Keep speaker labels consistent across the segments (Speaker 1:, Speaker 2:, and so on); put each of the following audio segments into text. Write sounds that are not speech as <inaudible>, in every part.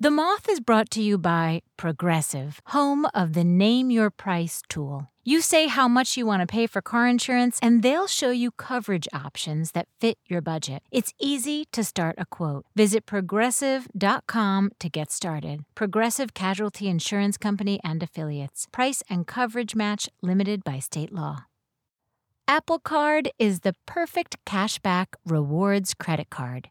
Speaker 1: The Moth is brought to you by Progressive, home of the Name Your Price tool. You say how much you want to pay for car insurance, and they'll show you coverage options that fit your budget. It's easy to start a quote. Visit progressive.com to get started. Progressive Casualty Insurance Company and Affiliates. Price and coverage match limited by state law. Apple Card is the perfect cashback rewards credit card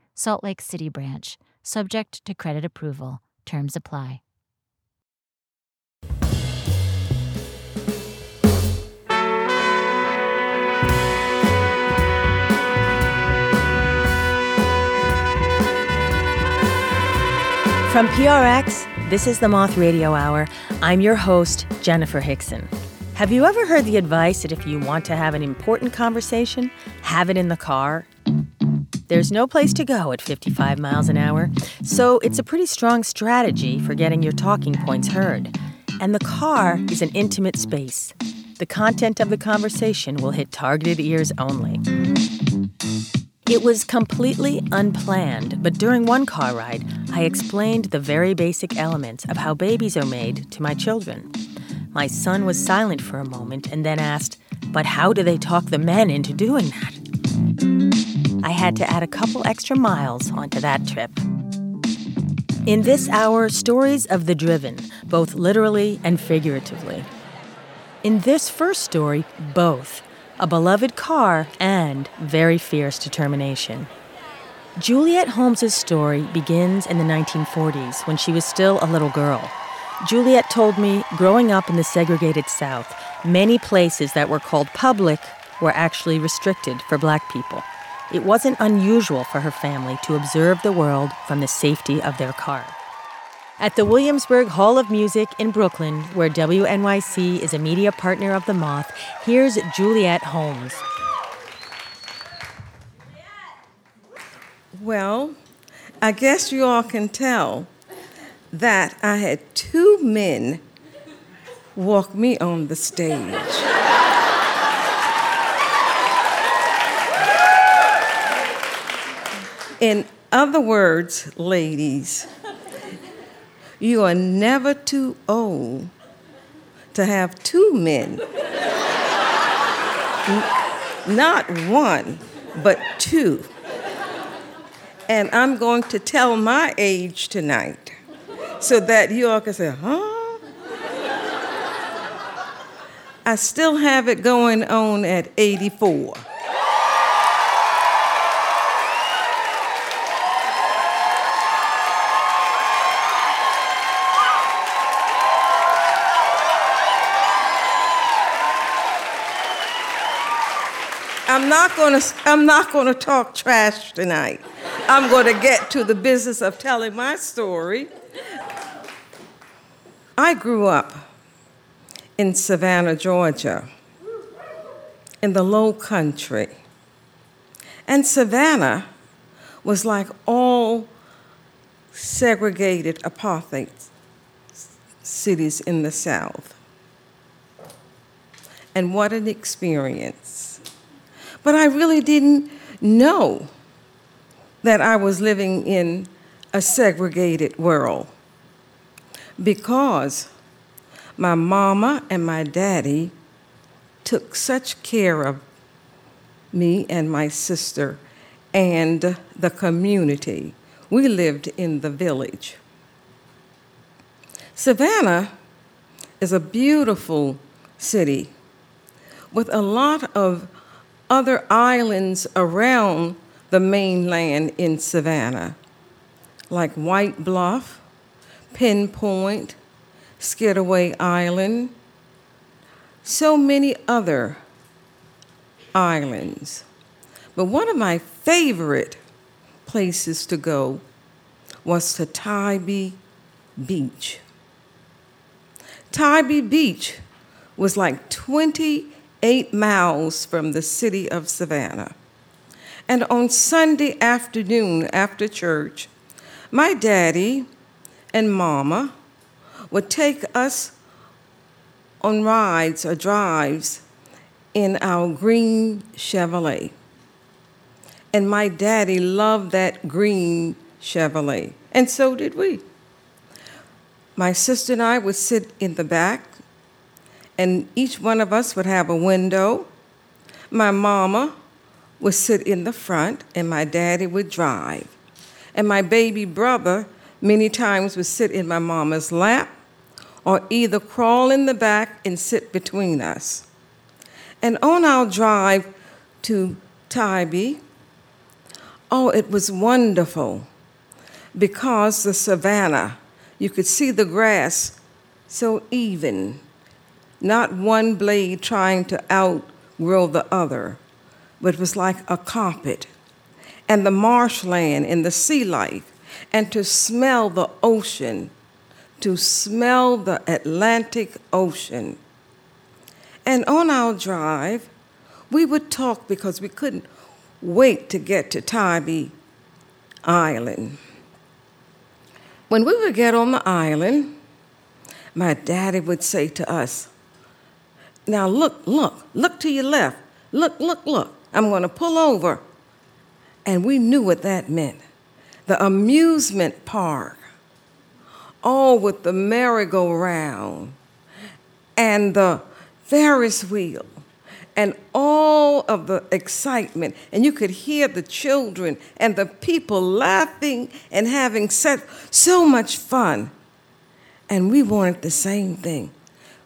Speaker 1: Salt Lake City branch, subject to credit approval. Terms apply.
Speaker 2: From PRX, this is the Moth Radio Hour. I'm your host, Jenifer Hixson. Have you ever heard the advice that if you want to have an important conversation, have it in the car? There's no place to go at 55 miles an hour, so it's a pretty strong strategy for getting your talking points heard. And the car is an intimate space. The content of the conversation will hit targeted ears only. It was completely unplanned, but during one car ride, I explained the very basic elements of how babies are made to my children. My son was silent for a moment and then asked, But how do they talk the men into doing that? I had to add a couple extra miles onto that trip. In this hour, stories of the driven, both literally and figuratively. In this first story, both a beloved car and very fierce determination. Juliette Holmes's story begins in the 1940s when she was still a little girl. Juliette told me growing up in the segregated South, many places that were called public were actually restricted for black people it wasn't unusual for her family to observe the world from the safety of their car. At the Williamsburg Hall of Music in Brooklyn, where WNYC is a media partner of The Moth, here's Juliette Holmes.
Speaker 3: Well, I guess you all can tell that I had two men walk me on the stage. In other words, ladies, you are never too old to have two men. Not one, but two. And I'm going to tell my age tonight so that you all can say, huh? I still have it going on at 84. I'm not going to I'm not going to talk trash tonight. I'm going to get to the business of telling my story. I grew up in Savannah, Georgia, in the low country. And Savannah was like all segregated apartheid cities in the South. And what an experience. But I really didn't know that I was living in a segregated world because my mama and my daddy took such care of me and my sister and the community. We lived in the village. Savannah is a beautiful city with a lot of other islands around the mainland in Savannah, like White Bluff, Pin Point, Skidaway Island, so many other islands. But one of my favorite places to go was to Tybee Beach. Tybee Beach was like 28 miles from the city of Savannah. And on Sunday afternoon after church, my daddy and mama would take us on rides or drives in our green Chevrolet. And my daddy loved that green Chevrolet, and so did we. My sister and I would sit in the back, and each one of us would have a window. My mama would sit in the front, and my daddy would drive. And my baby brother many times would sit in my mama's lap or either crawl in the back and sit between us. And on our drive to Tybee, oh, it was wonderful because the savannah, you could see the grass so even, not one blade trying to outgrow the other, but it was like a carpet. And the marshland and the sea life, and to smell the ocean, to smell the Atlantic Ocean. And on our drive, we would talk because we couldn't wait to get to Tybee Island. When we would get on the island, my daddy would say to us, Now look, look, look to your left. Look, look, look. I'm going to pull over. And we knew what that meant. The amusement park, all with the merry-go-round and the Ferris wheel and all of the excitement. And you could hear the children and the people laughing and having so much fun. And we wanted the same thing.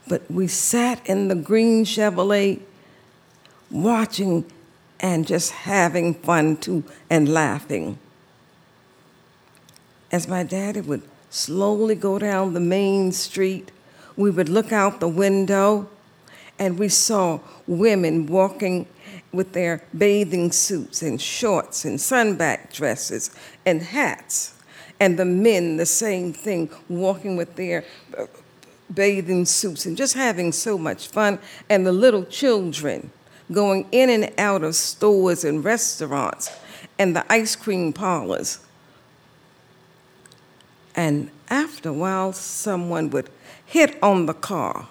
Speaker 3: But we sat in the green Chevrolet watching and just having fun too and laughing. As my daddy would slowly go down the main street, we would look out the window and we saw women walking with their bathing suits and shorts and sunback dresses and hats, and the men the same thing, walking with their uh, bathing suits and just having so much fun, and the little children going in and out of stores and restaurants and the ice cream parlors. And after a while, someone would hit on the car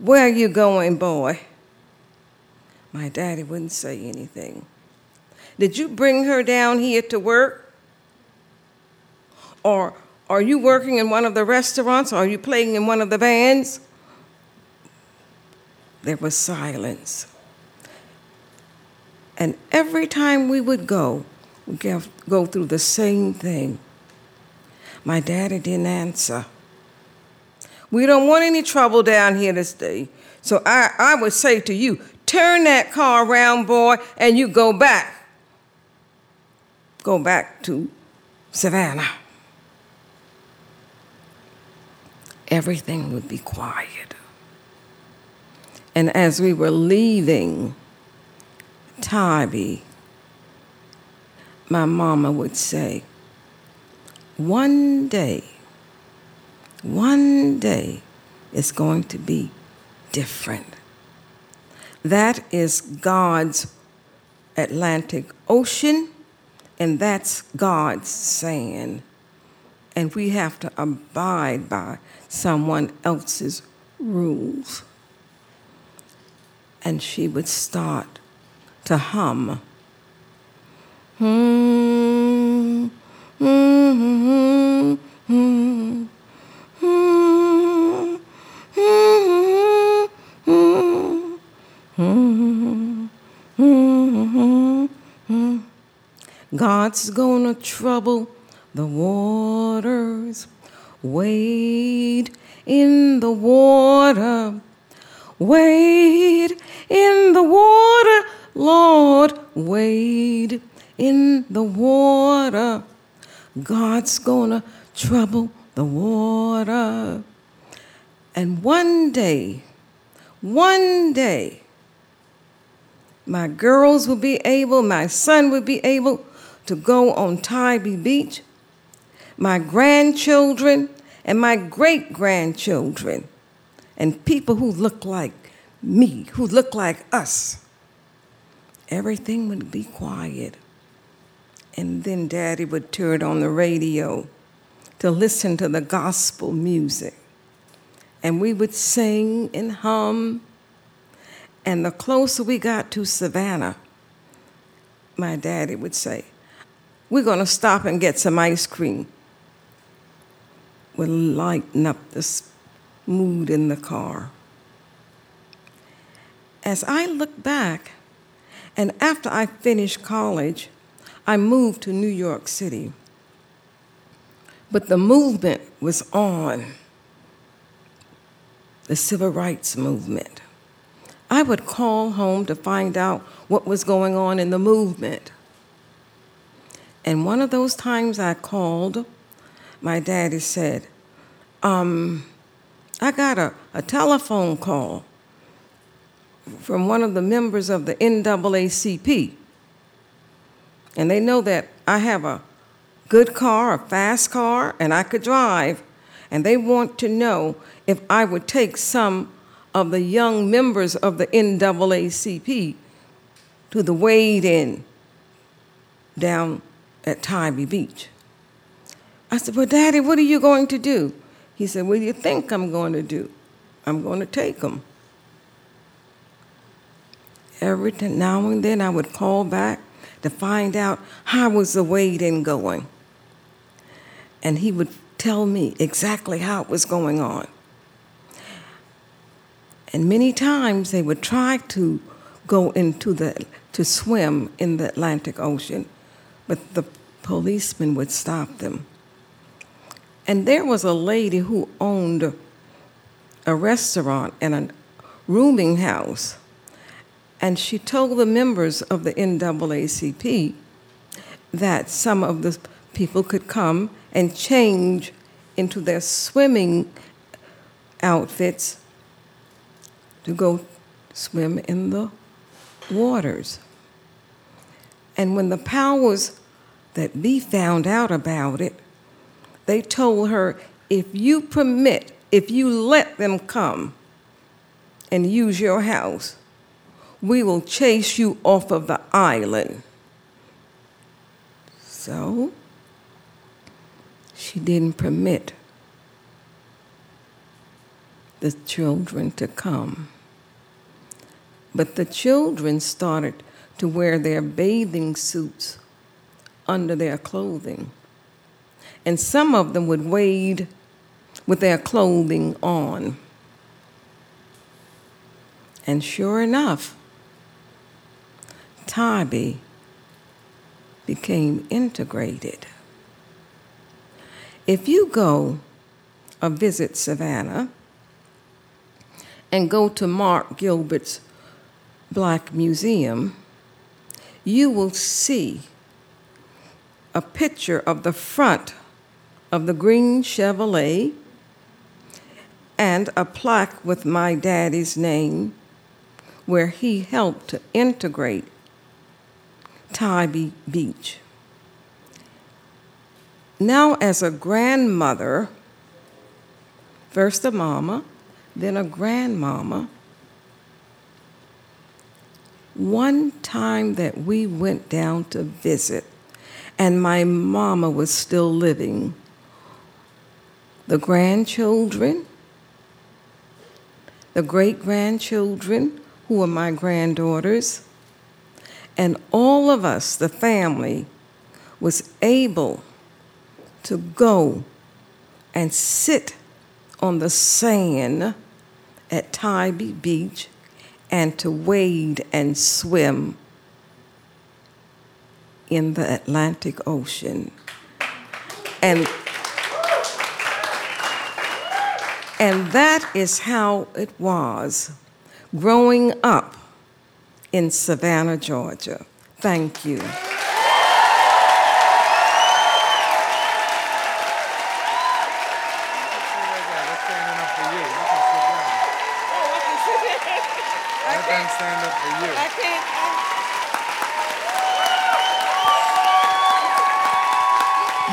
Speaker 3: where are you going, boy? My daddy wouldn't say anything. Did you bring her down here to work? Or are you working in one of the restaurants? Are you playing in one of the bands? There was silence. And every time we would go, we'd go through the same thing. My daddy didn't answer. We don't want any trouble down here this day. So I, I would say to you, turn that car around, boy, and you go back. Go back to Savannah. Everything would be quiet. And as we were leaving Tybee, my mama would say, one day, one day it's going to be different. That is God's Atlantic Ocean, and that's God's saying. And we have to abide by someone else's rules. And she would start to hum. Hmm, hmm, hmm. God's gonna trouble the waters. Wade in the water. Wade in the water, Lord. Wade in the water. God's gonna trouble the water. And one day, one day, my girls will be able, my son will be able to go on Tybee Beach. My grandchildren, and my great grandchildren, and people who look like me, who look like us, everything would be quiet. And then Daddy would turn on the radio to listen to the gospel music. And we would sing and hum. And the closer we got to Savannah, my daddy would say, We're going to stop and get some ice cream. Would lighten up the mood in the car. As I look back, and after I finished college, I moved to New York City. But the movement was on the civil rights movement. I would call home to find out what was going on in the movement. And one of those times I called, my daddy said, um, I got a, a telephone call from one of the members of the NAACP. And they know that I have a good car, a fast car, and I could drive. And they want to know if I would take some of the young members of the NAACP to the wade in down at Tybee Beach. I said, Well, Daddy, what are you going to do? He said, What do you think I'm going to do? I'm going to take them. Every now and then I would call back to find out how was the wade-in going. And he would tell me exactly how it was going on. And many times they would try to go into the, to swim in the Atlantic Ocean, but the policemen would stop them. And there was a lady who owned a restaurant and a rooming house. And she told the members of the NAACP that some of the people could come and change into their swimming outfits to go swim in the waters. And when the powers that be found out about it, they told her, if you permit, if you let them come and use your house, we will chase you off of the island. So she didn't permit the children to come. But the children started to wear their bathing suits under their clothing. And some of them would wade with their clothing on. And sure enough, Tybee became integrated. If you go or visit Savannah and go to Mark Gilbert's Black Museum, you will see a picture of the front of the green Chevrolet and a plaque with my daddy's name where he helped to integrate Tybee Beach. Now, as a grandmother, first a mama, then a grandmama, one time that we went down to visit, and my mama was still living, the grandchildren, the great grandchildren, who are my granddaughters, and all of us, the family, was able to go and sit on the sand at Tybee Beach and to wade and swim in the Atlantic Ocean. And, and that is how it was growing up in Savannah, Georgia. Thank you.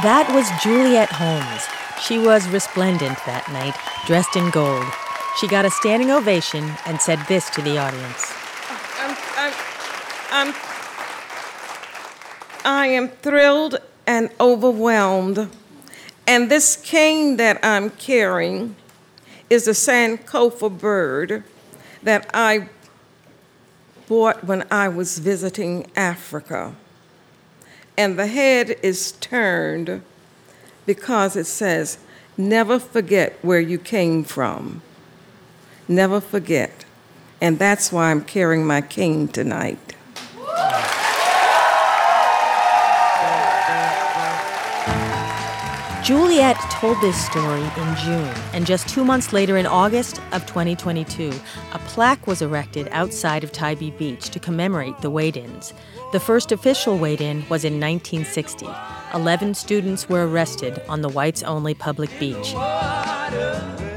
Speaker 2: That was Juliette Holmes. She was resplendent that night, dressed in gold. She got a standing ovation and said this to the audience
Speaker 3: I'm, I'm, I'm, I am thrilled and overwhelmed. And this cane that I'm carrying is a Sankofa bird that I bought when I was visiting Africa. And the head is turned because it says, Never forget where you came from. Never forget. And that's why I'm carrying my cane tonight.
Speaker 2: Juliette told this story in June, and just two months later, in August of 2022, a plaque was erected outside of Tybee Beach to commemorate the wade ins. The first official wade in was in 1960. Eleven students were arrested on the whites only public beach.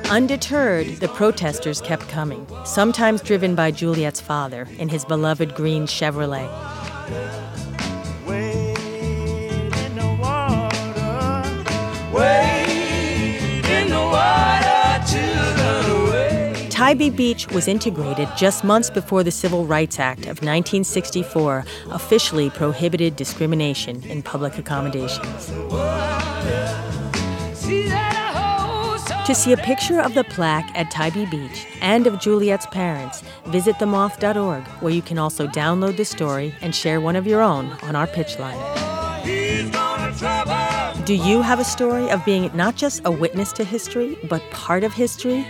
Speaker 2: Undeterred, the protesters kept coming, sometimes driven by Juliette's father in his beloved green Chevrolet. Tybee Beach was integrated just months before the Civil Rights Act of 1964 officially prohibited discrimination in public accommodations. To see a picture of the plaque at Tybee Beach and of Juliette's parents, visit themoth.org, where you can also download the story and share one of your own on our pitch line. Do you have a story of being not just a witness to history, but part of history?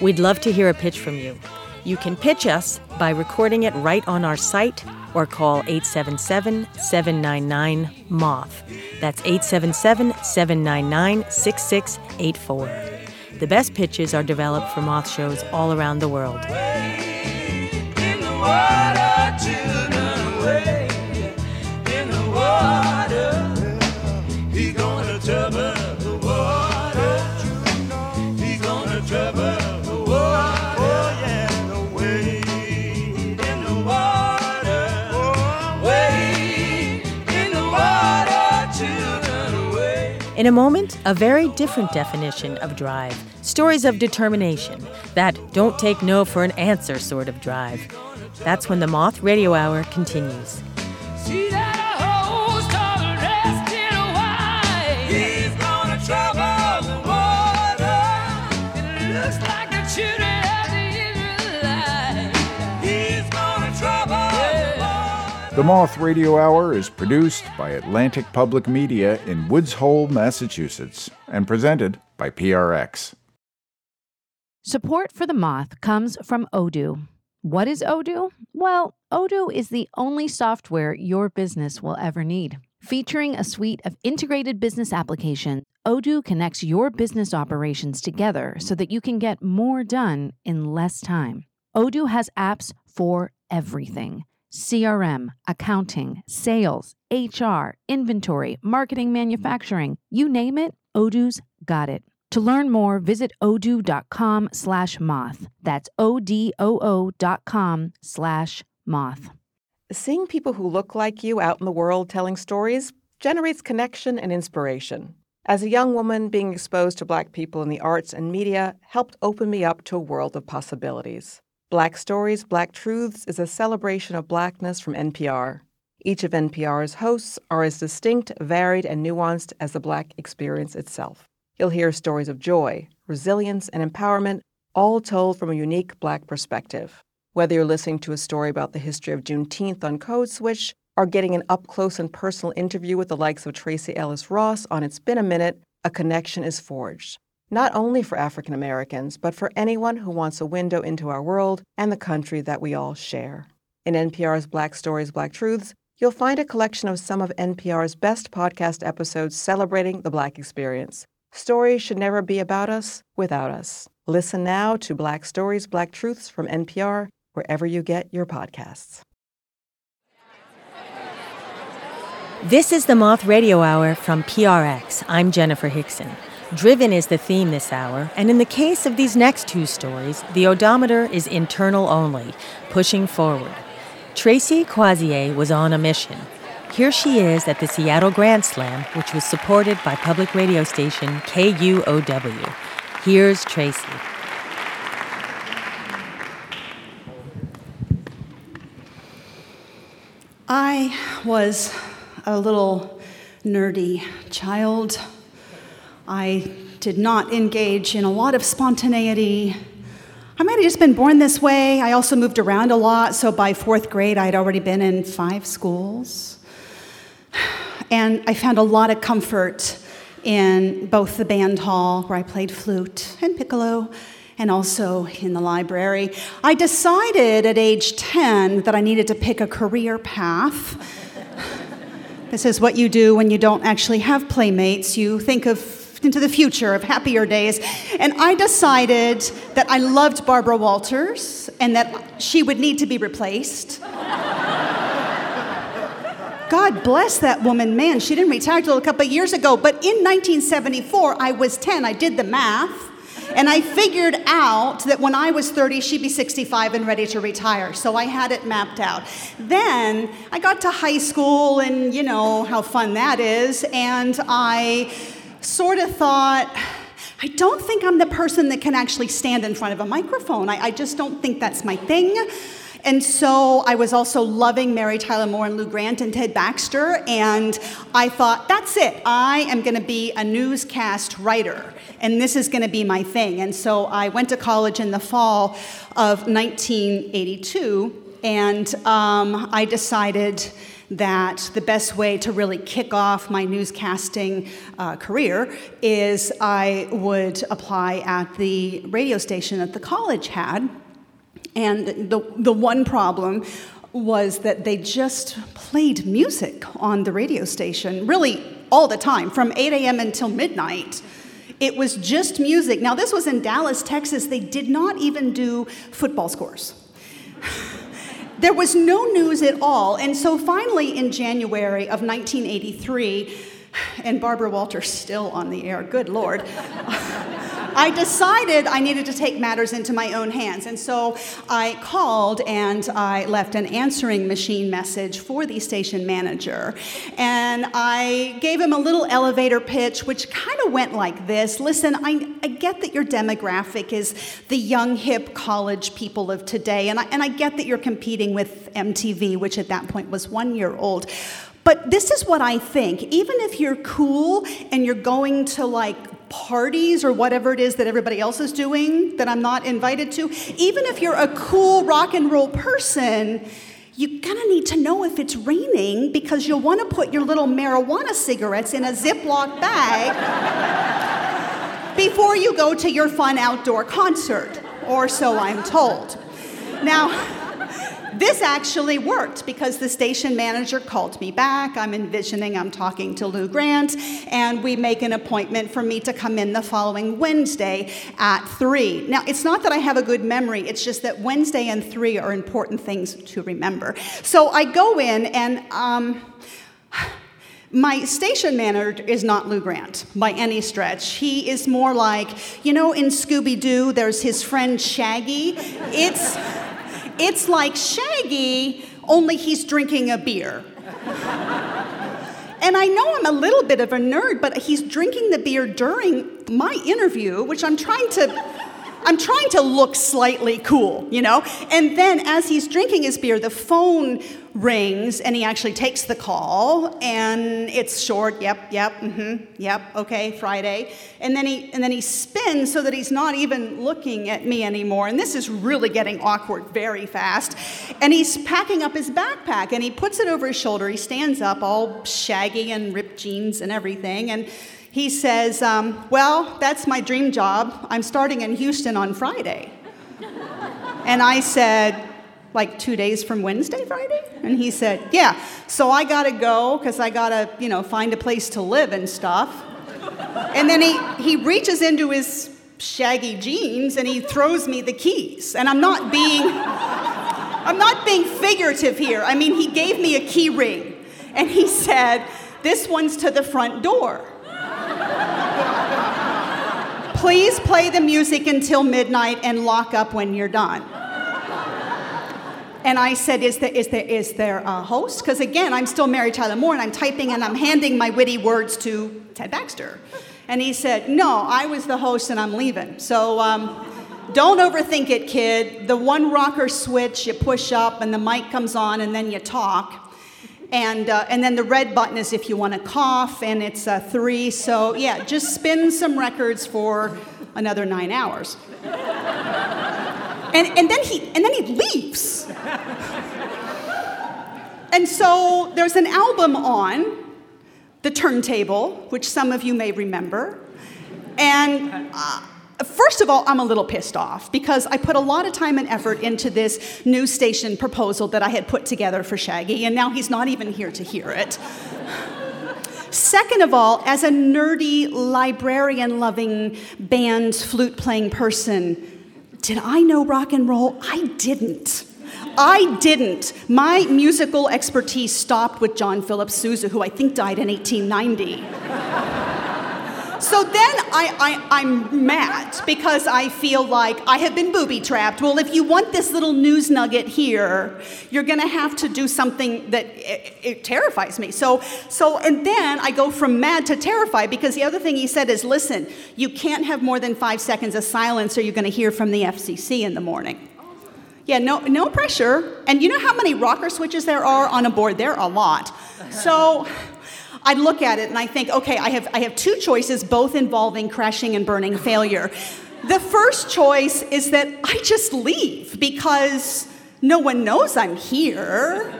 Speaker 2: We'd love to hear a pitch from you. You can pitch us by recording it right on our site or call 877 799 MOTH. That's 877 799 6684. The best pitches are developed for Moth shows all around the world. In a moment, a very different definition of drive. Stories of determination, that don't take no for an answer sort of drive. That's when the Moth Radio Hour continues.
Speaker 4: The Moth Radio Hour is produced by Atlantic Public Media in Woods Hole, Massachusetts, and presented by PRX.
Speaker 5: Support for The Moth comes from Odoo. What is Odoo? Well, Odoo is the only software your business will ever need. Featuring a suite of integrated business applications, Odoo connects your business operations together so that you can get more done in less time. Odoo has apps for everything CRM, accounting, sales, HR, inventory, marketing, manufacturing, you name it, Odoo's got it. To learn more, visit odoo.com slash moth. That's O-D-O-O dot com slash moth.
Speaker 6: Seeing people who look like you out in the world telling stories generates connection and inspiration. As a young woman, being exposed to Black people in the arts and media helped open me up to a world of possibilities. Black Stories, Black Truths is a celebration of Blackness from NPR. Each of NPR's hosts are as distinct, varied, and nuanced as the Black experience itself. You'll hear stories of joy, resilience, and empowerment, all told from a unique Black perspective. Whether you're listening to a story about the history of Juneteenth on Code Switch, or getting an up close and personal interview with the likes of Tracee Ellis Ross on It's Been a Minute, a connection is forged not only for African Americans, but for anyone who wants a window into our world and the country that we all share. In NPR's Black Stories, Black Truths, you'll find a collection of some of NPR's best podcast episodes celebrating the Black experience. Stories should never be about us without us. Listen now to Black Stories, Black Truths from NPR, wherever you get your podcasts.
Speaker 2: This is the Moth Radio Hour from PRX. I'm Jenifer Hixson. Driven is the theme this hour, and in the case of these next two stories, the odometer is internal only, pushing forward. Tracey Crosier was on a mission. Here she is at the Seattle Grand Slam, which was supported by public radio station KUOW. Here's Tracey.
Speaker 7: I was a little nerdy child. I did not engage in a lot of spontaneity. I might have just been born this way. I also moved around a lot, so by fourth grade, I'd already been in five schools. And I found a lot of comfort in both the band hall, where I played flute and piccolo, and also in the library. I decided at age 10 that I needed to pick a career path. <laughs> this is what you do when you don't actually have playmates. You think of into the future of happier days. And I decided that I loved Barbara Walters and that she would need to be replaced. God bless that woman, man. She didn't retire till a couple of years ago. But in 1974, I was 10. I did the math. And I figured out that when I was 30, she'd be 65 and ready to retire. So I had it mapped out. Then I got to high school, and you know how fun that is. And I sort of thought, I don't think I'm the person that can actually stand in front of a microphone. I, I just don't think that's my thing. And so I was also loving Mary Tyler Moore and Lou Grant and Ted Baxter, and I thought, that's it. I am going to be a newscast writer, and this is going to be my thing. And so I went to college in the fall of 1982, and um, I decided that the best way to really kick off my newscasting uh, career is I would apply at the radio station that the college had. And the, the one problem was that they just played music on the radio station, really all the time, from 8 a.m. until midnight. It was just music. Now, this was in Dallas, Texas. They did not even do football scores. There was no news at all. And so finally, in January of 1983, <sighs> and Barbara Walters still on the air, good Lord. <laughs> I decided I needed to take matters into my own hands. And so I called and I left an answering machine message for the station manager. And I gave him a little elevator pitch, which kind of went like this Listen, I, I get that your demographic is the young, hip college people of today. And I, and I get that you're competing with MTV, which at that point was one year old. But this is what I think. Even if you're cool and you're going to like parties or whatever it is that everybody else is doing that I'm not invited to, even if you're a cool rock and roll person, you kind gonna need to know if it's raining because you'll wanna put your little marijuana cigarettes in a Ziploc bag before you go to your fun outdoor concert, or so I'm told. Now, this actually worked because the station manager called me back. I'm envisioning I'm talking to Lou Grant, and we make an appointment for me to come in the following Wednesday at 3. Now, it's not that I have a good memory, it's just that Wednesday and 3 are important things to remember. So I go in, and um, my station manager is not Lou Grant by any stretch. He is more like, you know, in Scooby Doo, there's his friend Shaggy. It's. It's like Shaggy, only he's drinking a beer. and I know I'm a little bit of a nerd, but he's drinking the beer during my interview, which I'm trying to I'm trying to look slightly cool, you know? And then as he's drinking his beer, the phone rings and he actually takes the call and it's short, yep, yep, mm-hmm, yep, okay, Friday. And then he and then he spins so that he's not even looking at me anymore. And this is really getting awkward very fast. And he's packing up his backpack and he puts it over his shoulder. He stands up all shaggy and ripped jeans and everything. And he says, um, Well, that's my dream job. I'm starting in Houston on Friday. and I said, like two days from Wednesday, Friday? And he said, Yeah. So I gotta go because I gotta, you know, find a place to live and stuff. And then he, he reaches into his shaggy jeans and he throws me the keys. And I'm not being I'm not being figurative here. I mean, he gave me a key ring and he said, This one's to the front door. Please play the music until midnight and lock up when you're done. And I said, Is there, is there, is there a host? Because again, I'm still Mary Tyler Moore and I'm typing and I'm handing my witty words to Ted Baxter. And he said, No, I was the host and I'm leaving. So um, don't overthink it, kid. The one rocker switch, you push up and the mic comes on and then you talk. And, uh, and then the red button is if you want to cough, and it's a three. So, yeah, just spin some records for another nine hours. And, and, then, he, and then he leaves. And so there's an album on the turntable, which some of you may remember. And uh, First of all, I'm a little pissed off because I put a lot of time and effort into this new station proposal that I had put together for Shaggy, and now he's not even here to hear it. Second of all, as a nerdy, librarian loving, band flute playing person, did I know rock and roll? I didn't. I didn't. My musical expertise stopped with John Philip Sousa, who I think died in 1890. So then I, I, I'm mad because I feel like I have been booby trapped. Well, if you want this little news nugget here, you're going to have to do something that it, it terrifies me. So, so, and then I go from mad to terrified because the other thing he said is listen, you can't have more than five seconds of silence or you're going to hear from the FCC in the morning. Yeah, no, no pressure. And you know how many rocker switches there are on a board? There are a lot. So, I look at it and I think, okay, I have, I have two choices, both involving crashing and burning failure. The first choice is that I just leave because no one knows I'm here.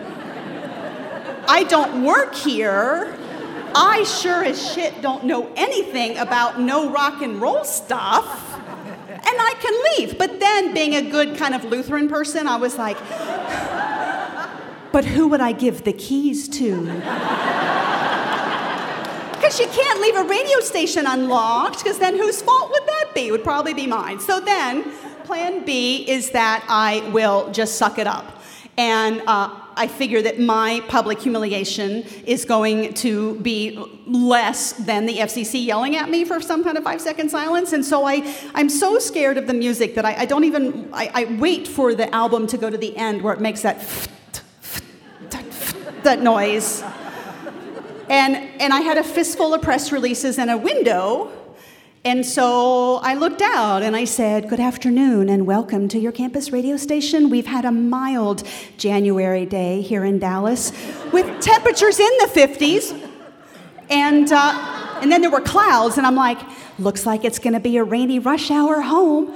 Speaker 7: I don't work here. I sure as shit don't know anything about no rock and roll stuff. And I can leave. But then, being a good kind of Lutheran person, I was like, <sighs> but who would I give the keys to? Because you can't leave a radio station unlocked, because then whose fault would that be? It would probably be mine. So then, plan B is that I will just suck it up. And uh, I figure that my public humiliation is going to be less than the FCC yelling at me for some kind of five second silence. And so I, I'm so scared of the music that I, I don't even, I, I wait for the album to go to the end where it makes that <laughs> that noise. And, and I had a fistful of press releases and a window. And so I looked out and I said, Good afternoon and welcome to your campus radio station. We've had a mild January day here in Dallas with temperatures in the 50s. And, uh, and then there were clouds, and I'm like, Looks like it's gonna be a rainy rush hour home.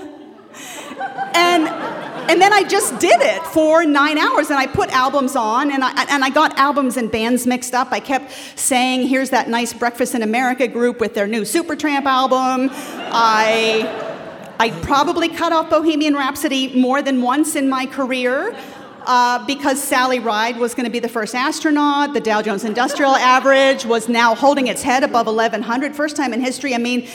Speaker 7: And and then I just did it for nine hours and I put albums on and I, and I got albums and bands mixed up. I kept saying, here's that nice Breakfast in America group with their new Supertramp album. I, I probably cut off Bohemian Rhapsody more than once in my career. Uh, because Sally Ride was going to be the first astronaut. The Dow Jones Industrial Average was now holding its head above 1100, first time in history. I mean,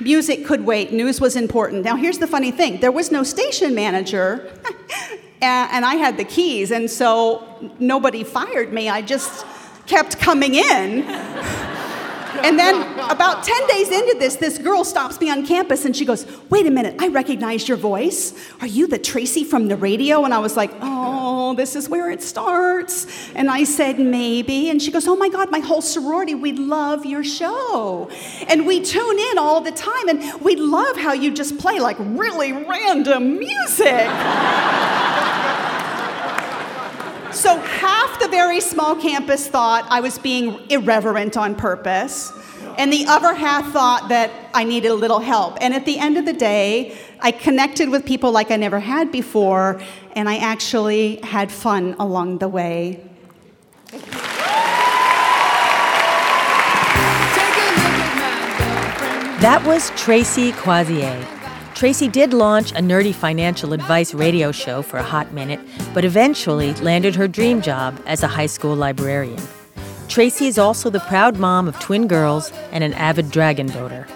Speaker 7: music could wait, news was important. Now, here's the funny thing there was no station manager, <laughs> and I had the keys, and so nobody fired me. I just kept coming in. <laughs> And then, about 10 days into this, this girl stops me on campus and she goes, Wait a minute, I recognize your voice. Are you the Tracey from the radio? And I was like, Oh, this is where it starts. And I said, Maybe. And she goes, Oh my God, my whole sorority, we love your show. And we tune in all the time and we love how you just play like really random music. <laughs> So half the very small campus thought I was being irreverent on purpose, and the other half thought that I needed a little help. And at the end of the day, I connected with people like I never had before, and I actually had fun along the way.
Speaker 2: That was Tracey Crosier. Tracey did launch a nerdy financial advice radio show for a hot minute, but eventually landed her dream job as a high school librarian. Tracey is also the proud mom of twin girls and an avid dragon boater.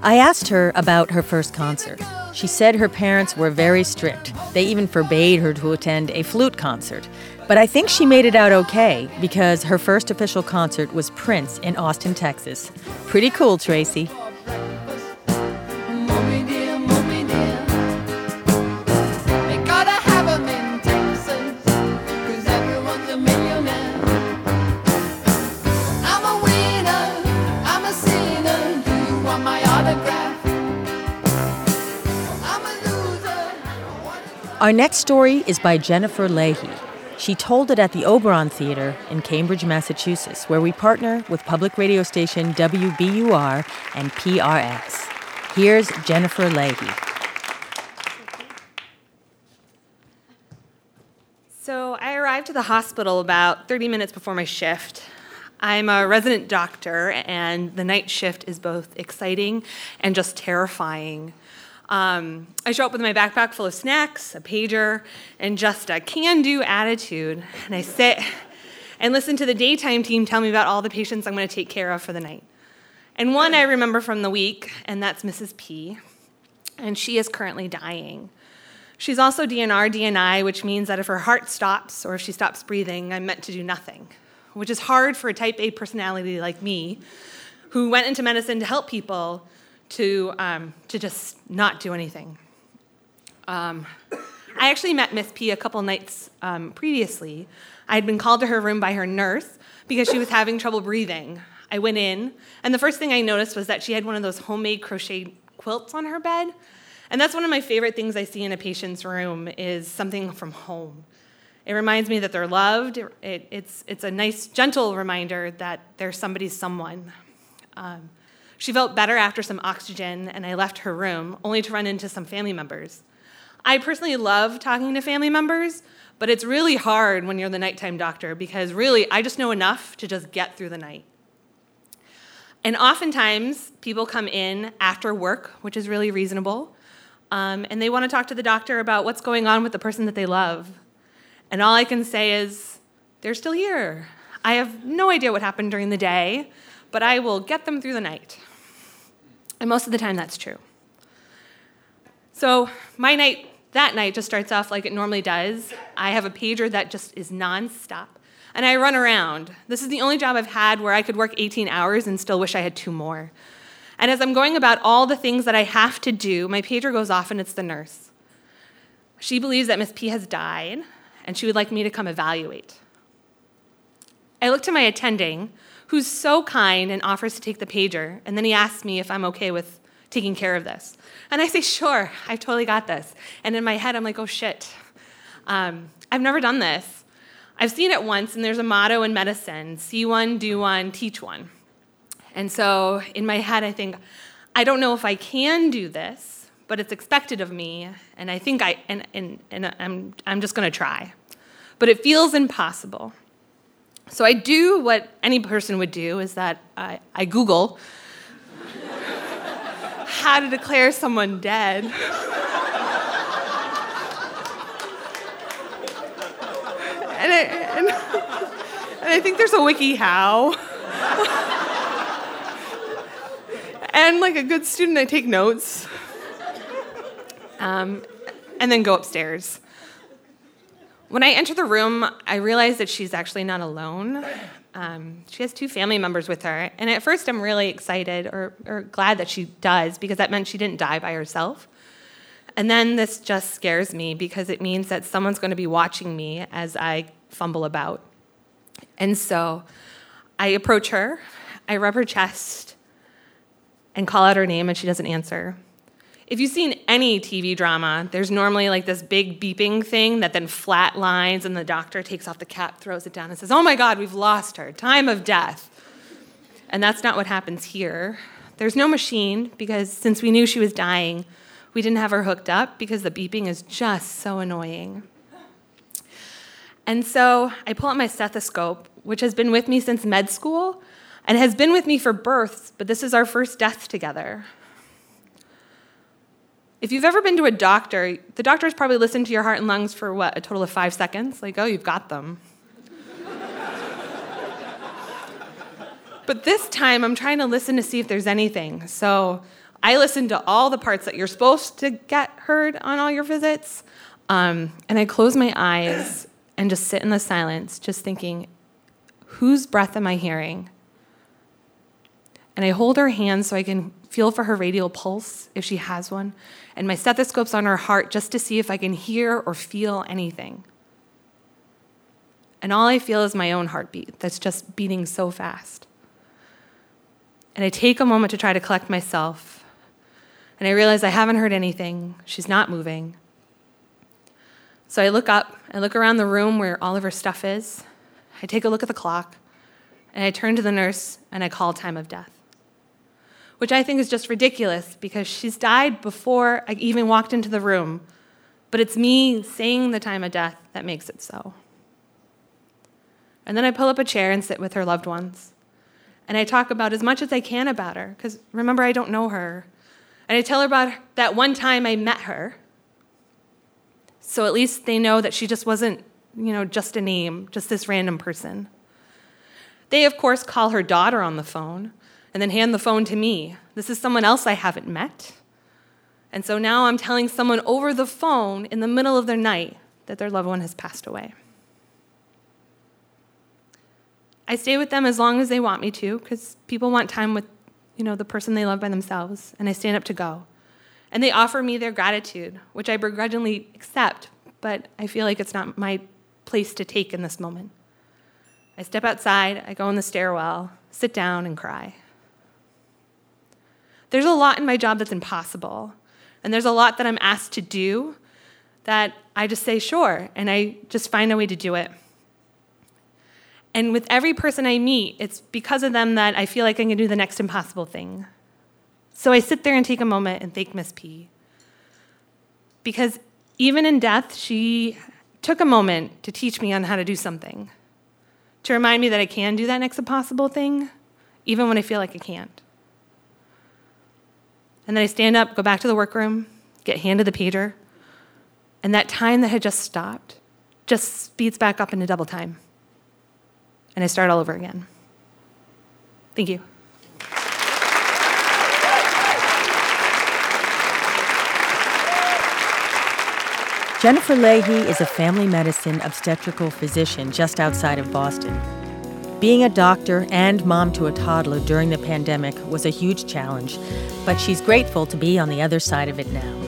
Speaker 2: I asked her about her first concert. She said her parents were very strict. They even forbade her to attend a flute concert. But I think she made it out okay because her first official concert was Prince in Austin, Texas. Pretty cool, Tracey. Our next story is by Jennifer Leahy. She told it at the Oberon Theater in Cambridge, Massachusetts, where we partner with public radio station WBUR and PRX. Here's Jennifer Leahy.
Speaker 8: So I arrived at the hospital about 30 minutes before my shift. I'm a resident doctor, and the night shift is both exciting and just terrifying. Um, I show up with my backpack full of snacks, a pager, and just a can do attitude. And I sit and listen to the daytime team tell me about all the patients I'm going to take care of for the night. And one I remember from the week, and that's Mrs. P. And she is currently dying. She's also DNR DNI, which means that if her heart stops or if she stops breathing, I'm meant to do nothing, which is hard for a type A personality like me, who went into medicine to help people to, um, to just not do anything. Um, I actually met Miss P a couple nights um, previously. I had been called to her room by her nurse because she was having trouble breathing. I went in, and the first thing I noticed was that she had one of those homemade crochet quilts on her bed. And that's one of my favorite things I see in a patient's room is something from home. It reminds me that they're loved. It, it, it's, it's a nice, gentle reminder that somebody's someone. Um, she felt better after some oxygen, and I left her room, only to run into some family members. I personally love talking to family members, but it's really hard when you're the nighttime doctor because really, I just know enough to just get through the night. And oftentimes, people come in after work, which is really reasonable, um, and they want to talk to the doctor about what's going on with the person that they love. And all I can say is, they're still here. I have no idea what happened during the day, but I will get them through the night. And most of the time, that's true. So, my night that night just starts off like it normally does. I have a pager that just is nonstop. And I run around. This is the only job I've had where I could work 18 hours and still wish I had two more. And as I'm going about all the things that I have to do, my pager goes off and it's the nurse. She believes that Miss P has died and she would like me to come evaluate. I look to my attending, who's so kind and offers to take the pager. And then he asks me if I'm okay with taking care of this. And I say, sure, I've totally got this. And in my head, I'm like, oh shit, um, I've never done this. I've seen it once, and there's a motto in medicine see one, do one, teach one. And so in my head, I think, I don't know if I can do this, but it's expected of me, and I think I, and, and, and I'm, I'm just gonna try. But it feels impossible. So I do what any person would do is that I, I Google how to declare someone dead. and, I, and, and I think there's a wikiHow. and like a good student, I take notes. Um, and then go upstairs. When I enter the room, I realize that she's actually not alone. Um, she has two family members with her. And at first, I'm really excited or, or glad that she does because that meant she didn't die by herself. And then this just scares me because it means that someone's going to be watching me as I fumble about. And so I approach her, I rub her chest, and call out her name, and she doesn't answer. If you've seen any TV drama, there's normally like this big beeping thing that then flat lines, and the doctor takes off the cap, throws it down, and says, Oh my God, we've lost her. Time of death. And that's not what happens here. There's no machine because since we knew she was dying, we didn't have her hooked up because the beeping is just so annoying. And so I pull out my stethoscope, which has been with me since med school and has been with me for births, but this is our first death together. If you've ever been to a doctor, the doctor's probably listened to your heart and lungs for what, a total of five seconds? Like, oh, you've got them. but this time, I'm trying to listen to see if there's anything. So I listen to all the parts that you're supposed to get heard on all your visits. Um, and I close my eyes and just sit in the silence, just thinking, whose breath am I hearing? And I hold her hand so I can feel for her radial pulse if she has one, and my stethoscope's on her heart just to see if I can hear or feel anything. And all I feel is my own heartbeat that's just beating so fast. And I take a moment to try to collect myself, and I realize I haven't heard anything. She's not moving. So I look up, I look around the room where all of her stuff is, I take a look at the clock, and I turn to the nurse and I call time of death. Which I think is just ridiculous because she's died before I even walked into the room, but it's me saying the time of death that makes it so. And then I pull up a chair and sit with her loved ones. And I talk about as much as I can about her, because remember, I don't know her. And I tell her about that one time I met her. So at least they know that she just wasn't, you know, just a name, just this random person. They, of course, call her daughter on the phone and then hand the phone to me. This is someone else I haven't met. And so now I'm telling someone over the phone in the middle of their night that their loved one has passed away. I stay with them as long as they want me to because people want time with you know, the person they love by themselves, and I stand up to go. And they offer me their gratitude, which I begrudgingly accept, but I feel like it's not my place to take in this moment. I step outside, I go in the stairwell, sit down, and cry. There's a lot in my job that's impossible, and there's a lot that I'm asked to do that I just say, sure, and I just find a way to do it. And with every person I meet, it's because of them that I feel like I can do the next impossible thing. So I sit there and take a moment and thank Miss P. Because even in death, she took a moment to teach me on how to do something, to remind me that I can do that next impossible thing, even when I feel like I can't. And then I stand up, go back to the workroom, get handed the pager, and that time that had just stopped just speeds back up into double time and I start all over again. Thank you.
Speaker 2: Jennifer Leahy is a family medicine obstetrical physician just outside of Boston. Being a doctor and mom to a toddler during the pandemic was a huge challenge, but she's grateful to be on the other side of it now.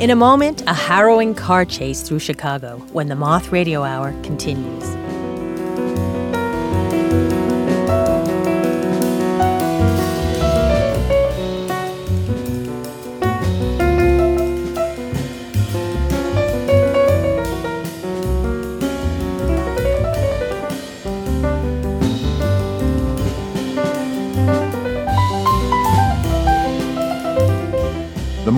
Speaker 2: In a moment, a harrowing car chase through Chicago when the Moth Radio Hour continues.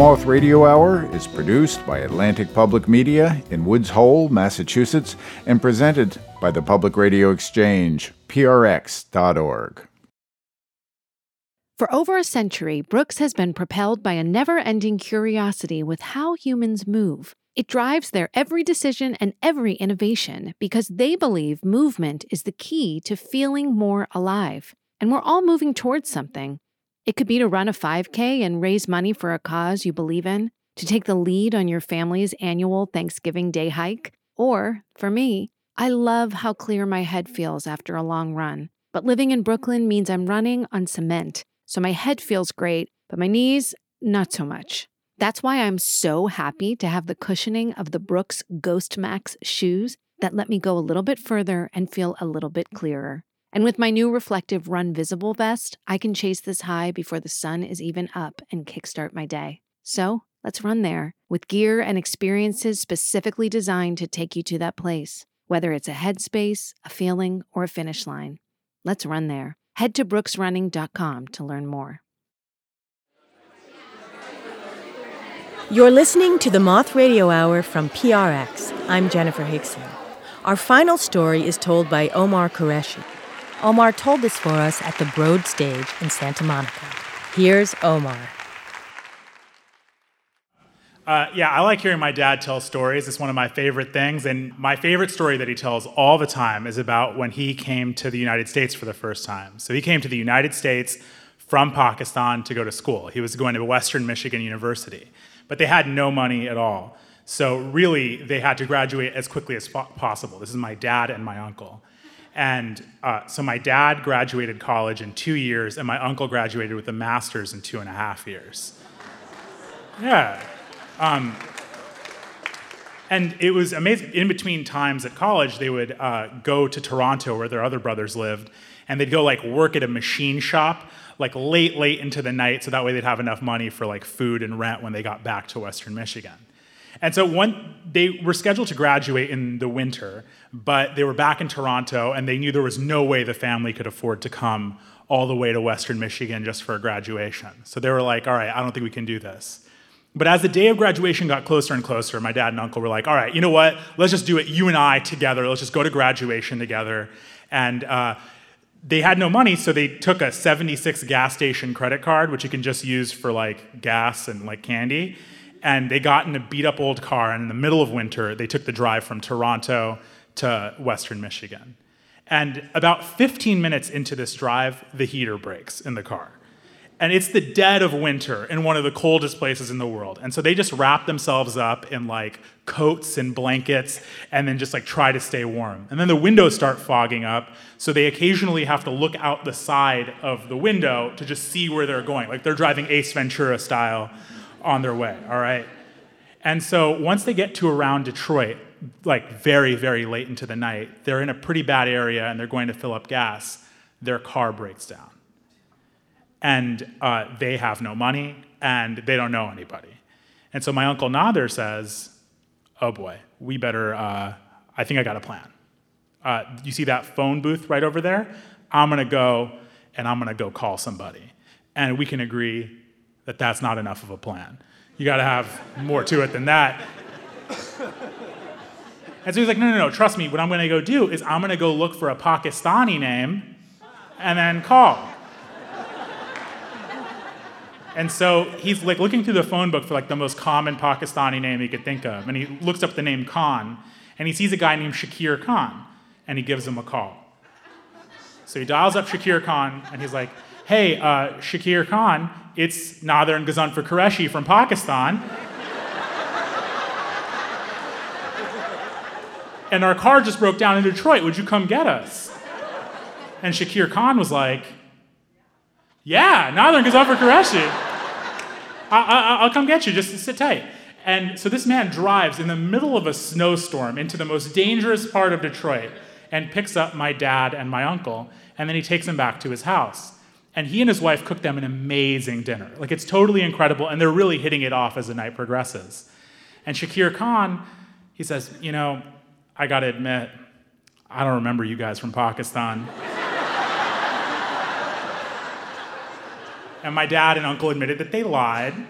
Speaker 4: Moth Radio Hour is produced by Atlantic Public Media in Woods Hole, Massachusetts, and presented by the Public Radio Exchange, prx.org.
Speaker 5: For over a century, Brooks has been propelled by a never ending curiosity with how humans move. It drives their every decision and every innovation because they believe movement is the key to feeling more alive. And we're all moving towards something. It could be to run a 5K and raise money for a cause you believe in, to take the lead on your family's annual Thanksgiving Day hike, or, for me, I love how clear my head feels after a long run. But living in Brooklyn means I'm running on cement, so my head feels great, but my knees, not so much. That's why I'm so happy to have the cushioning of the Brooks Ghost Max shoes that let me go a little bit further and feel a little bit clearer. And with my new reflective Run Visible vest, I can chase this high before the sun is even up and kickstart my day. So let's run there with gear and experiences specifically designed to take you to that place, whether it's a headspace, a feeling, or a finish line. Let's run there. Head to brooksrunning.com to learn more.
Speaker 2: You're listening to the Moth Radio Hour from PRX. I'm Jenifer Hixson. Our final story is told by Omar Qureshi. Omar told this for us at the Broad Stage in Santa Monica. Here's Omar.
Speaker 9: Uh, yeah, I like hearing my dad tell stories. It's one of my favorite things. And my favorite story that he tells all the time is about when he came to the United States for the first time. So he came to the United States from Pakistan to go to school. He was going to Western Michigan University, but they had no money at all. So really, they had to graduate as quickly as possible. This is my dad and my uncle. And uh, so my dad graduated college in two years, and my uncle graduated with a master's in two and a half years. Yeah. Um, and it was amazing. In between times at college, they would uh, go to Toronto where their other brothers lived, and they'd go like work at a machine shop like late, late into the night, so that way they'd have enough money for like food and rent when they got back to Western Michigan. And so one, they were scheduled to graduate in the winter, but they were back in Toronto, and they knew there was no way the family could afford to come all the way to Western Michigan just for graduation. So they were like, all right, I don't think we can do this. But as the day of graduation got closer and closer, my dad and uncle were like, all right, you know what? Let's just do it, you and I together. Let's just go to graduation together. And uh, they had no money, so they took a 76 gas station credit card, which you can just use for like gas and like candy. And they got in a beat up old car, and in the middle of winter, they took the drive from Toronto to Western Michigan. And about 15 minutes into this drive, the heater breaks in the car and it's the dead of winter in one of the coldest places in the world. And so they just wrap themselves up in like coats and blankets and then just like try to stay warm. And then the windows start fogging up, so they occasionally have to look out the side of the window to just see where they're going. Like they're driving Ace Ventura style on their way, all right? And so once they get to around Detroit, like very, very late into the night, they're in a pretty bad area and they're going to fill up gas. Their car breaks down and uh, they have no money and they don't know anybody. And so my uncle Nader says, Oh boy, we better, uh, I think I got a plan. Uh, you see that phone booth right over there? I'm gonna go and I'm gonna go call somebody. And we can agree that that's not enough of a plan. You gotta have more to it than that. And so he's like, no, no, no, trust me, what I'm gonna go do is I'm gonna go look for a Pakistani name and then call. And so he's like looking through the phone book for like the most common Pakistani name he could think of. And he looks up the name Khan and he sees a guy named Shakir Khan and he gives him a call. So he dials up Shakir Khan and he's like, hey, uh, Shakir Khan, it's Nader and Ghazanfar Qureshi from Pakistan. and our car just broke down in Detroit. Would you come get us? And Shakir Khan was like, yeah, Nader and Ghazanfar Qureshi. I, will come get you, just sit tight. And so this man drives in the middle of a snowstorm into the most dangerous part of Detroit and picks up my dad and my uncle, and then he takes them back to his house. And he and his wife cook them an amazing dinner. Like it's totally incredible, and they're really hitting it off as the night progresses. And Shakir Khan, he says, You know, I gotta admit, I don't remember you guys from Pakistan. And my dad and uncle admitted that they lied. And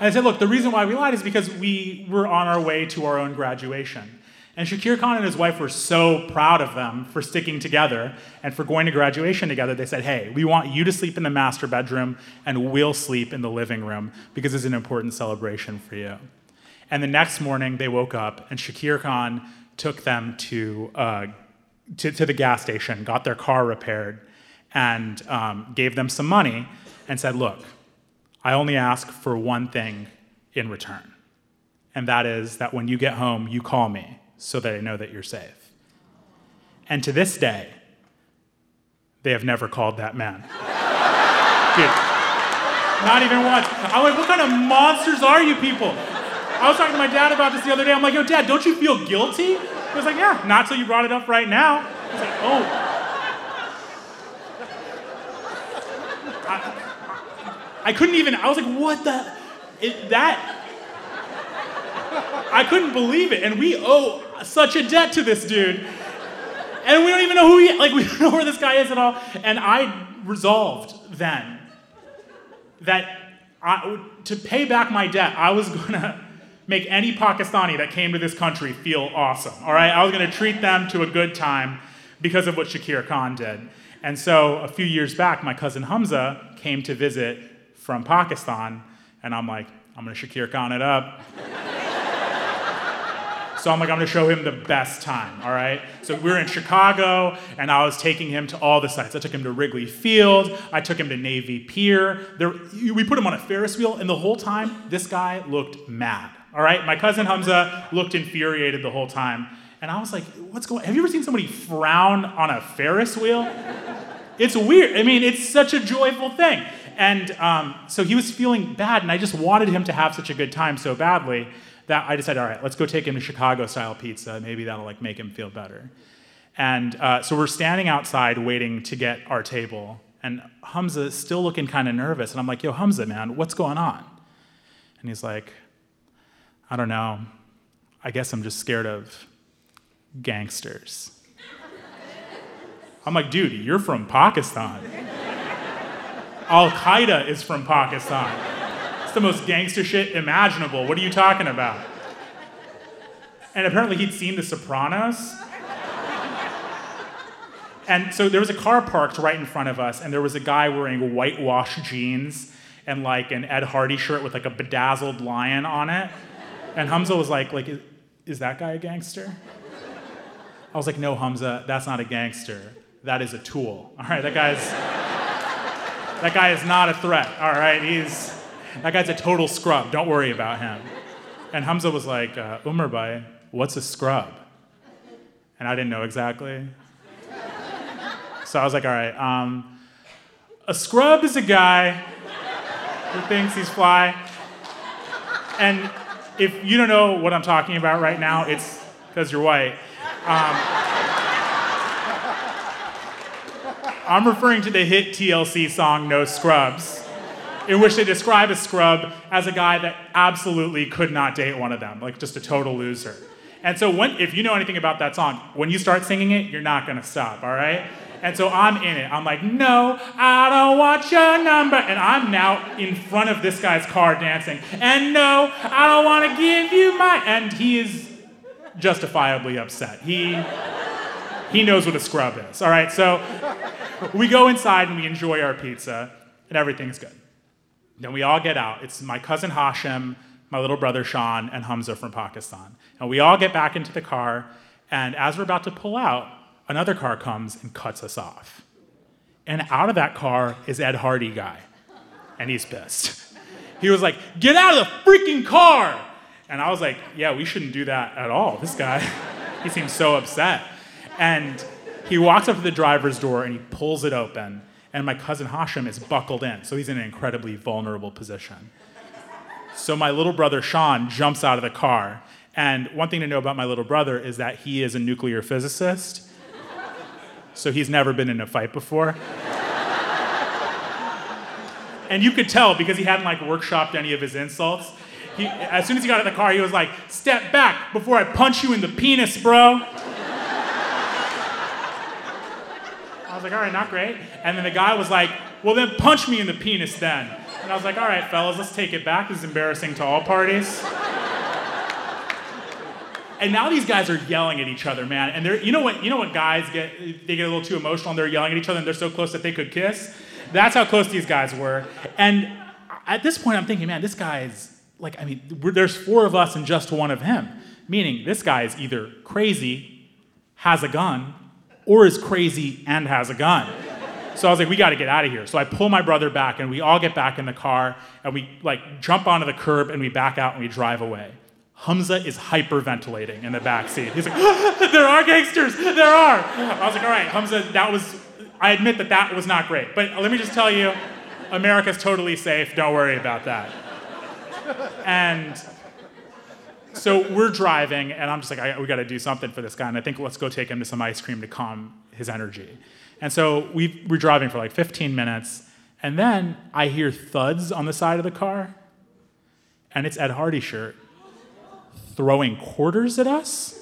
Speaker 9: I said, look, the reason why we lied is because we were on our way to our own graduation. And Shakir Khan and his wife were so proud of them for sticking together and for going to graduation together. They said, hey, we want you to sleep in the master bedroom and we'll sleep in the living room because it's an important celebration for you. And the next morning, they woke up and Shakir Khan took them to, uh, to, to, the gas station, got their car repaired, and um, gave them some money and said, Look, I only ask for one thing in return, and that is that when you get home, you call me so that I know that you're safe. And to this day, they have never called that man. <laughs> Dude, not even once. I'm like, what kind of monsters are you people? I was talking to my dad about this the other day. I'm like, yo, dad, don't you feel guilty? He was like, yeah, not till you brought it up right now. I was like, oh. I couldn't even, I was like, what the? It, that, I couldn't believe it. And we owe such a debt to this dude. And we don't even know who he, like, <laughs> we don't know where this guy is at all. And I resolved then that I, to pay back my debt, I was gonna make any Pakistani that came to this country feel awesome. All right, I was gonna treat them to a good time because of what Shakir Khan did. And so a few years back, my cousin Hamza came to visit from Pakistan, and I'm like, I'm gonna Shakir Khan it up. So I'm like, I'm gonna show him the best time, all right? So we are in Chicago, and I was taking him to all the sites. I took him to Wrigley Field, I took him to Navy Pier. There, we put him on a Ferris wheel, and the whole time, this guy looked mad, all right? My cousin Hamza looked infuriated the whole time. And I was like, what's going Have you ever seen somebody frown on a Ferris wheel? It's weird. I mean, it's such a joyful thing. And um, so he was feeling bad, and I just wanted him to have such a good time so badly that I decided, all right, let's go take him to Chicago style pizza. Maybe that'll like make him feel better. And uh, so we're standing outside waiting to get our table. And Hamza is still looking kind of nervous. And I'm like, yo, Hamza, man, what's going on? And he's like, I don't know. I guess I'm just scared of gangsters. I'm like, dude, you're from Pakistan. Al Qaeda is from Pakistan. The most gangster shit imaginable. What are you talking about? And apparently he'd seen The Sopranos. And so there was a car parked right in front of us, and there was a guy wearing whitewashed jeans and like an Ed Hardy shirt with like a bedazzled lion on it. And Hamza was like, like, is, is that guy a gangster? I was like, no, Hamza, that's not a gangster. That is a tool. All right, that guy's that guy is not a threat. All right, he's that guy's a total scrub. Don't worry about him. And Hamza was like, uh, what's a scrub? And I didn't know exactly. So I was like, all right, um, a scrub is a guy who thinks he's fly. And if you don't know what I'm talking about right now, it's because you're white. Um, I'm referring to the hit TLC song No Scrubs, in which they describe a scrub as a guy that absolutely could not date one of them, like just a total loser. And so, when, if you know anything about that song, when you start singing it, you're not gonna stop, all right? And so I'm in it. I'm like, no, I don't want your number. And I'm now in front of this guy's car dancing. And no, I don't want to give you my. And he is justifiably upset. He he knows what a scrub is. All right, so we go inside and we enjoy our pizza, and everything's good. Then we all get out. It's my cousin Hashim, my little brother Sean, and Hamza from Pakistan. And we all get back into the car, and as we're about to pull out, another car comes and cuts us off. And out of that car is Ed Hardy guy. And he's pissed. He was like, Get out of the freaking car! And I was like, Yeah, we shouldn't do that at all. This guy, <laughs> he seems so upset. And he walks up to the driver's door and he pulls it open. And my cousin Hashim is buckled in, so he's in an incredibly vulnerable position. So my little brother Sean jumps out of the car. And one thing to know about my little brother is that he is a nuclear physicist so he's never been in a fight before. and you could tell because he hadn't like workshopped any of his insults. He, as soon as he got out of the car, he was like, "Step back before I punch you in the penis, bro." I was like, "All right, not great." And then the guy was like, "Well, then punch me in the penis then." And I was like, "All right, fellas, let's take it back. This is embarrassing to all parties." and now these guys are yelling at each other, man. And they're, you know what, you know what guys get, they get a little too emotional and they're yelling at each other and they're so close that they could kiss. That's how close these guys were. And at this point, I'm thinking, man, this guy's like, I mean, there's four of us and just one of him. Meaning, this guy is either crazy, has a gun, or is crazy and has a gun. So I was like, we got to get out of here. So I pull my brother back, and we all get back in the car, and we like jump onto the curb, and we back out, and we drive away. Hamza is hyperventilating in the back seat. He's like, <laughs> there are gangsters, there are. I was like, all right, Hamza, that was, I admit that that was not great. But let me just tell you, America's totally safe, don't worry about that. And so we're driving, and I'm just like, we gotta do something for this guy, and I think let's go take him to some ice cream to calm his energy. And so we, we're driving for like 15 minutes, and then I hear thuds on the side of the car, and it's Ed Hardy shirt throwing quarters at us.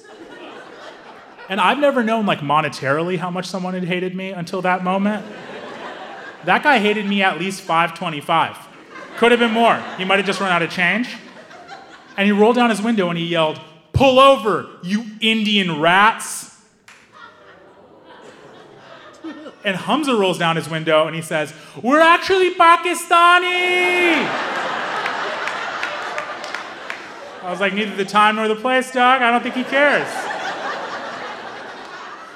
Speaker 9: And I've never known, like, monetarily how much someone had hated me until that moment. That guy hated me at least 525. Could have been more. He might have just run out of change. And he rolled down his window and he yelled, Pull over, you Indian rats. And Hamza rolls down his window and he says, We're actually Pakistani. I was like, neither the time nor the place, dog. I don't think he cares.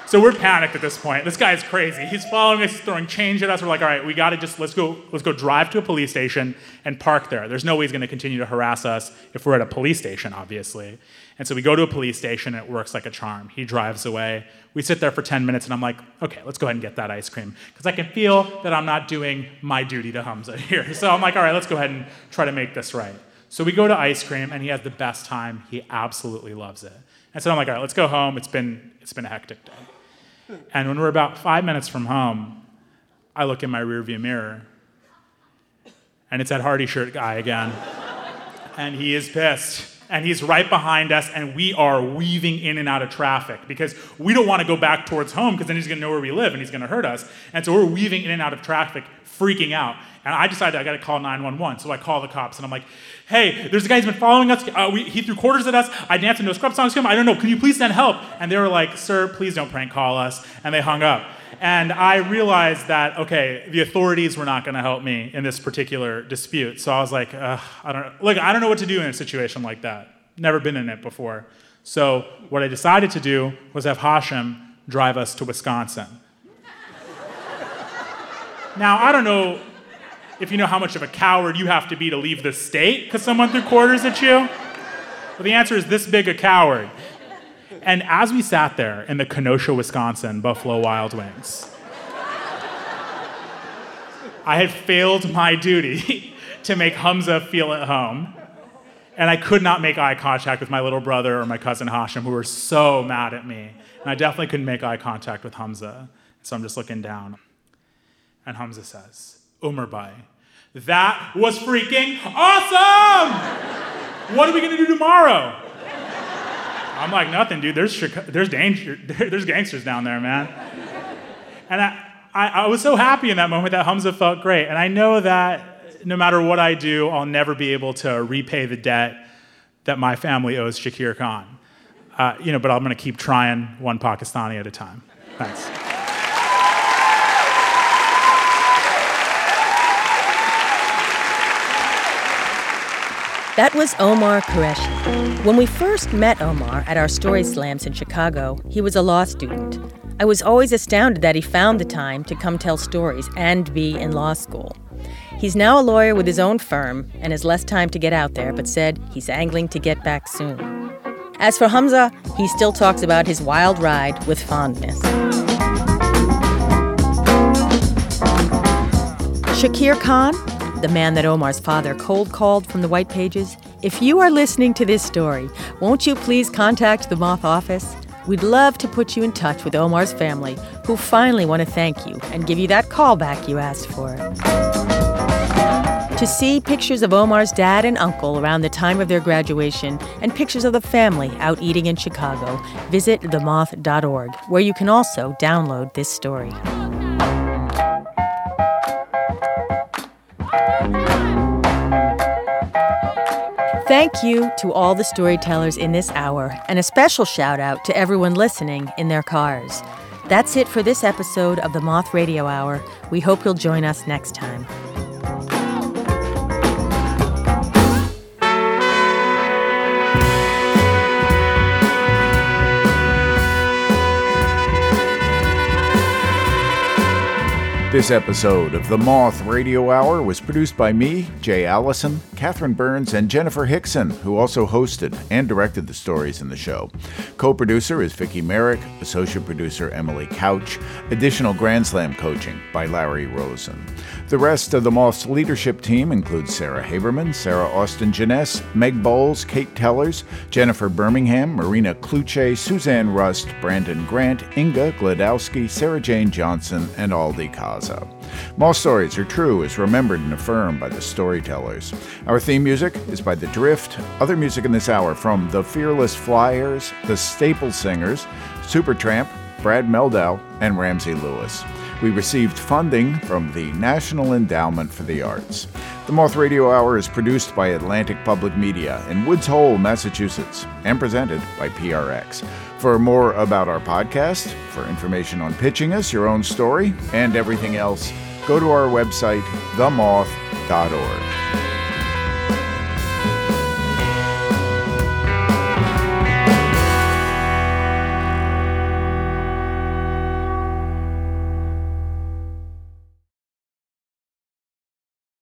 Speaker 9: So we're panicked at this point. This guy is crazy. He's following us, he's throwing change at us. We're like, all right, we got to just let's go, let's go drive to a police station and park there. There's no way he's to continue to harass us if we're at a police station, obviously. And so we go to a police station and it works like a charm. He drives away. We sit there for 10 minutes and I'm like, okay, let's go ahead and get that ice cream because I can feel that I'm not doing my duty to Hamza <laughs> here. So I'm like, all right, let's go ahead and try to make this right. So we go to ice cream, and he has the best time. He absolutely loves it. And so I'm like, all right, let's go home. It's been, it's been a hectic day. And when we're about five minutes from home, I look in my rearview mirror, and it's that Hardy shirt guy again. and he is pissed and he's right behind us, and we are weaving in and out of traffic because we don't want to go back towards home because then he's going to know where we live and he's going to hurt us. And so we're weaving in and out of traffic, freaking out. And I decided I got to call 911. So I call the cops and I'm like, hey, there's a guy who's been following us. Uh, we, he threw quarters at us. I danced into a scrub song to him. I don't know. Can you please send help? And they were like, sir, please don't prank call us. And they hung up. And I realized that, okay, the authorities were not going to help me in this particular dispute. So I was like, I don't know. look, I don't know what to do in a situation like that. Never been in it before. So what I decided to do was have Hashim drive us to Wisconsin. <laughs> now, I don't know if you know how much of a coward you have to be to leave the state because someone threw quarters at you. Well, the answer is this big a coward. And as we sat there in the Kenosha, Wisconsin Buffalo Wild Wings, I had failed my duty <laughs> to make Hamza feel at home. And I could not make eye contact with my little brother or my cousin Hashim, who were so mad at me. And I definitely couldn't make eye contact with Hamza. So I'm just looking down. And Hamza says, Umar Bai, that was freaking awesome! What are we gonna do tomorrow? I'm like, nothing, dude. There's, there's danger. <laughs> There's gangsters down there, man. And I, I, I was so happy in that moment that Hamza felt great. And I know that no matter what I do, I'll never be able to repay the debt that my family owes Shakir Khan. Uh, you know, but I'm going to keep trying one Pakistani at a time. Thanks.
Speaker 2: That was Omar Qureshi. When we first met Omar at our story slams in Chicago, he was a law student. I was always astounded that he found the time to come tell stories and be in law school. He's now a lawyer with his own firm and has less time to get out there, but said he's angling to get back soon. As for Hamza, he still talks about his wild ride with fondness. Shakir Khan, the man that Omar's father cold called from the white pages, if you are listening to this story, won't you please contact the Moth office? We'd love to put you in touch with Omar's family, who finally want to thank you and give you that call back you asked for. To see pictures of Omar's dad and uncle around the time of their graduation and pictures of the family out eating in Chicago, visit themoth.org, where you can also download this story. Thank you to all the storytellers in this hour, and a special shout out to everyone listening in their cars. That's it for this episode of the Moth Radio Hour. We hope you'll join us next time.
Speaker 4: This episode of the Moth Radio Hour was produced by me, Jay Allison, Catherine Burns, and Jenifer Hixson, who also hosted and directed the stories in the show. Co producer is Vicki Merrick, associate producer Emily Couch, additional Grand Slam coaching by Larry Rosen. The rest of the Moth's leadership team includes Sarah Haberman, Sarah Austin Jenness, Meg Bowles, Kate Tellers, Jennifer Birmingham, Marina Klutse, Suzanne Rust, Brandon Grant, Inga Glodowski, Sarah Jane Johnson, and Aldi Kaza. Moth stories are true is remembered and affirmed by the storytellers. Our theme music is by The Drift. Other music in this hour from The Fearless Flyers, The Staple Singers, Supertramp, Brad Mehldau, and Ramsey Lewis we received funding from the National Endowment for the Arts. The Moth Radio Hour is produced by Atlantic Public Media in Woods Hole, Massachusetts, and presented by PRX. For more about our podcast, for information on pitching us your own story, and everything else, go to our website, themoth.org.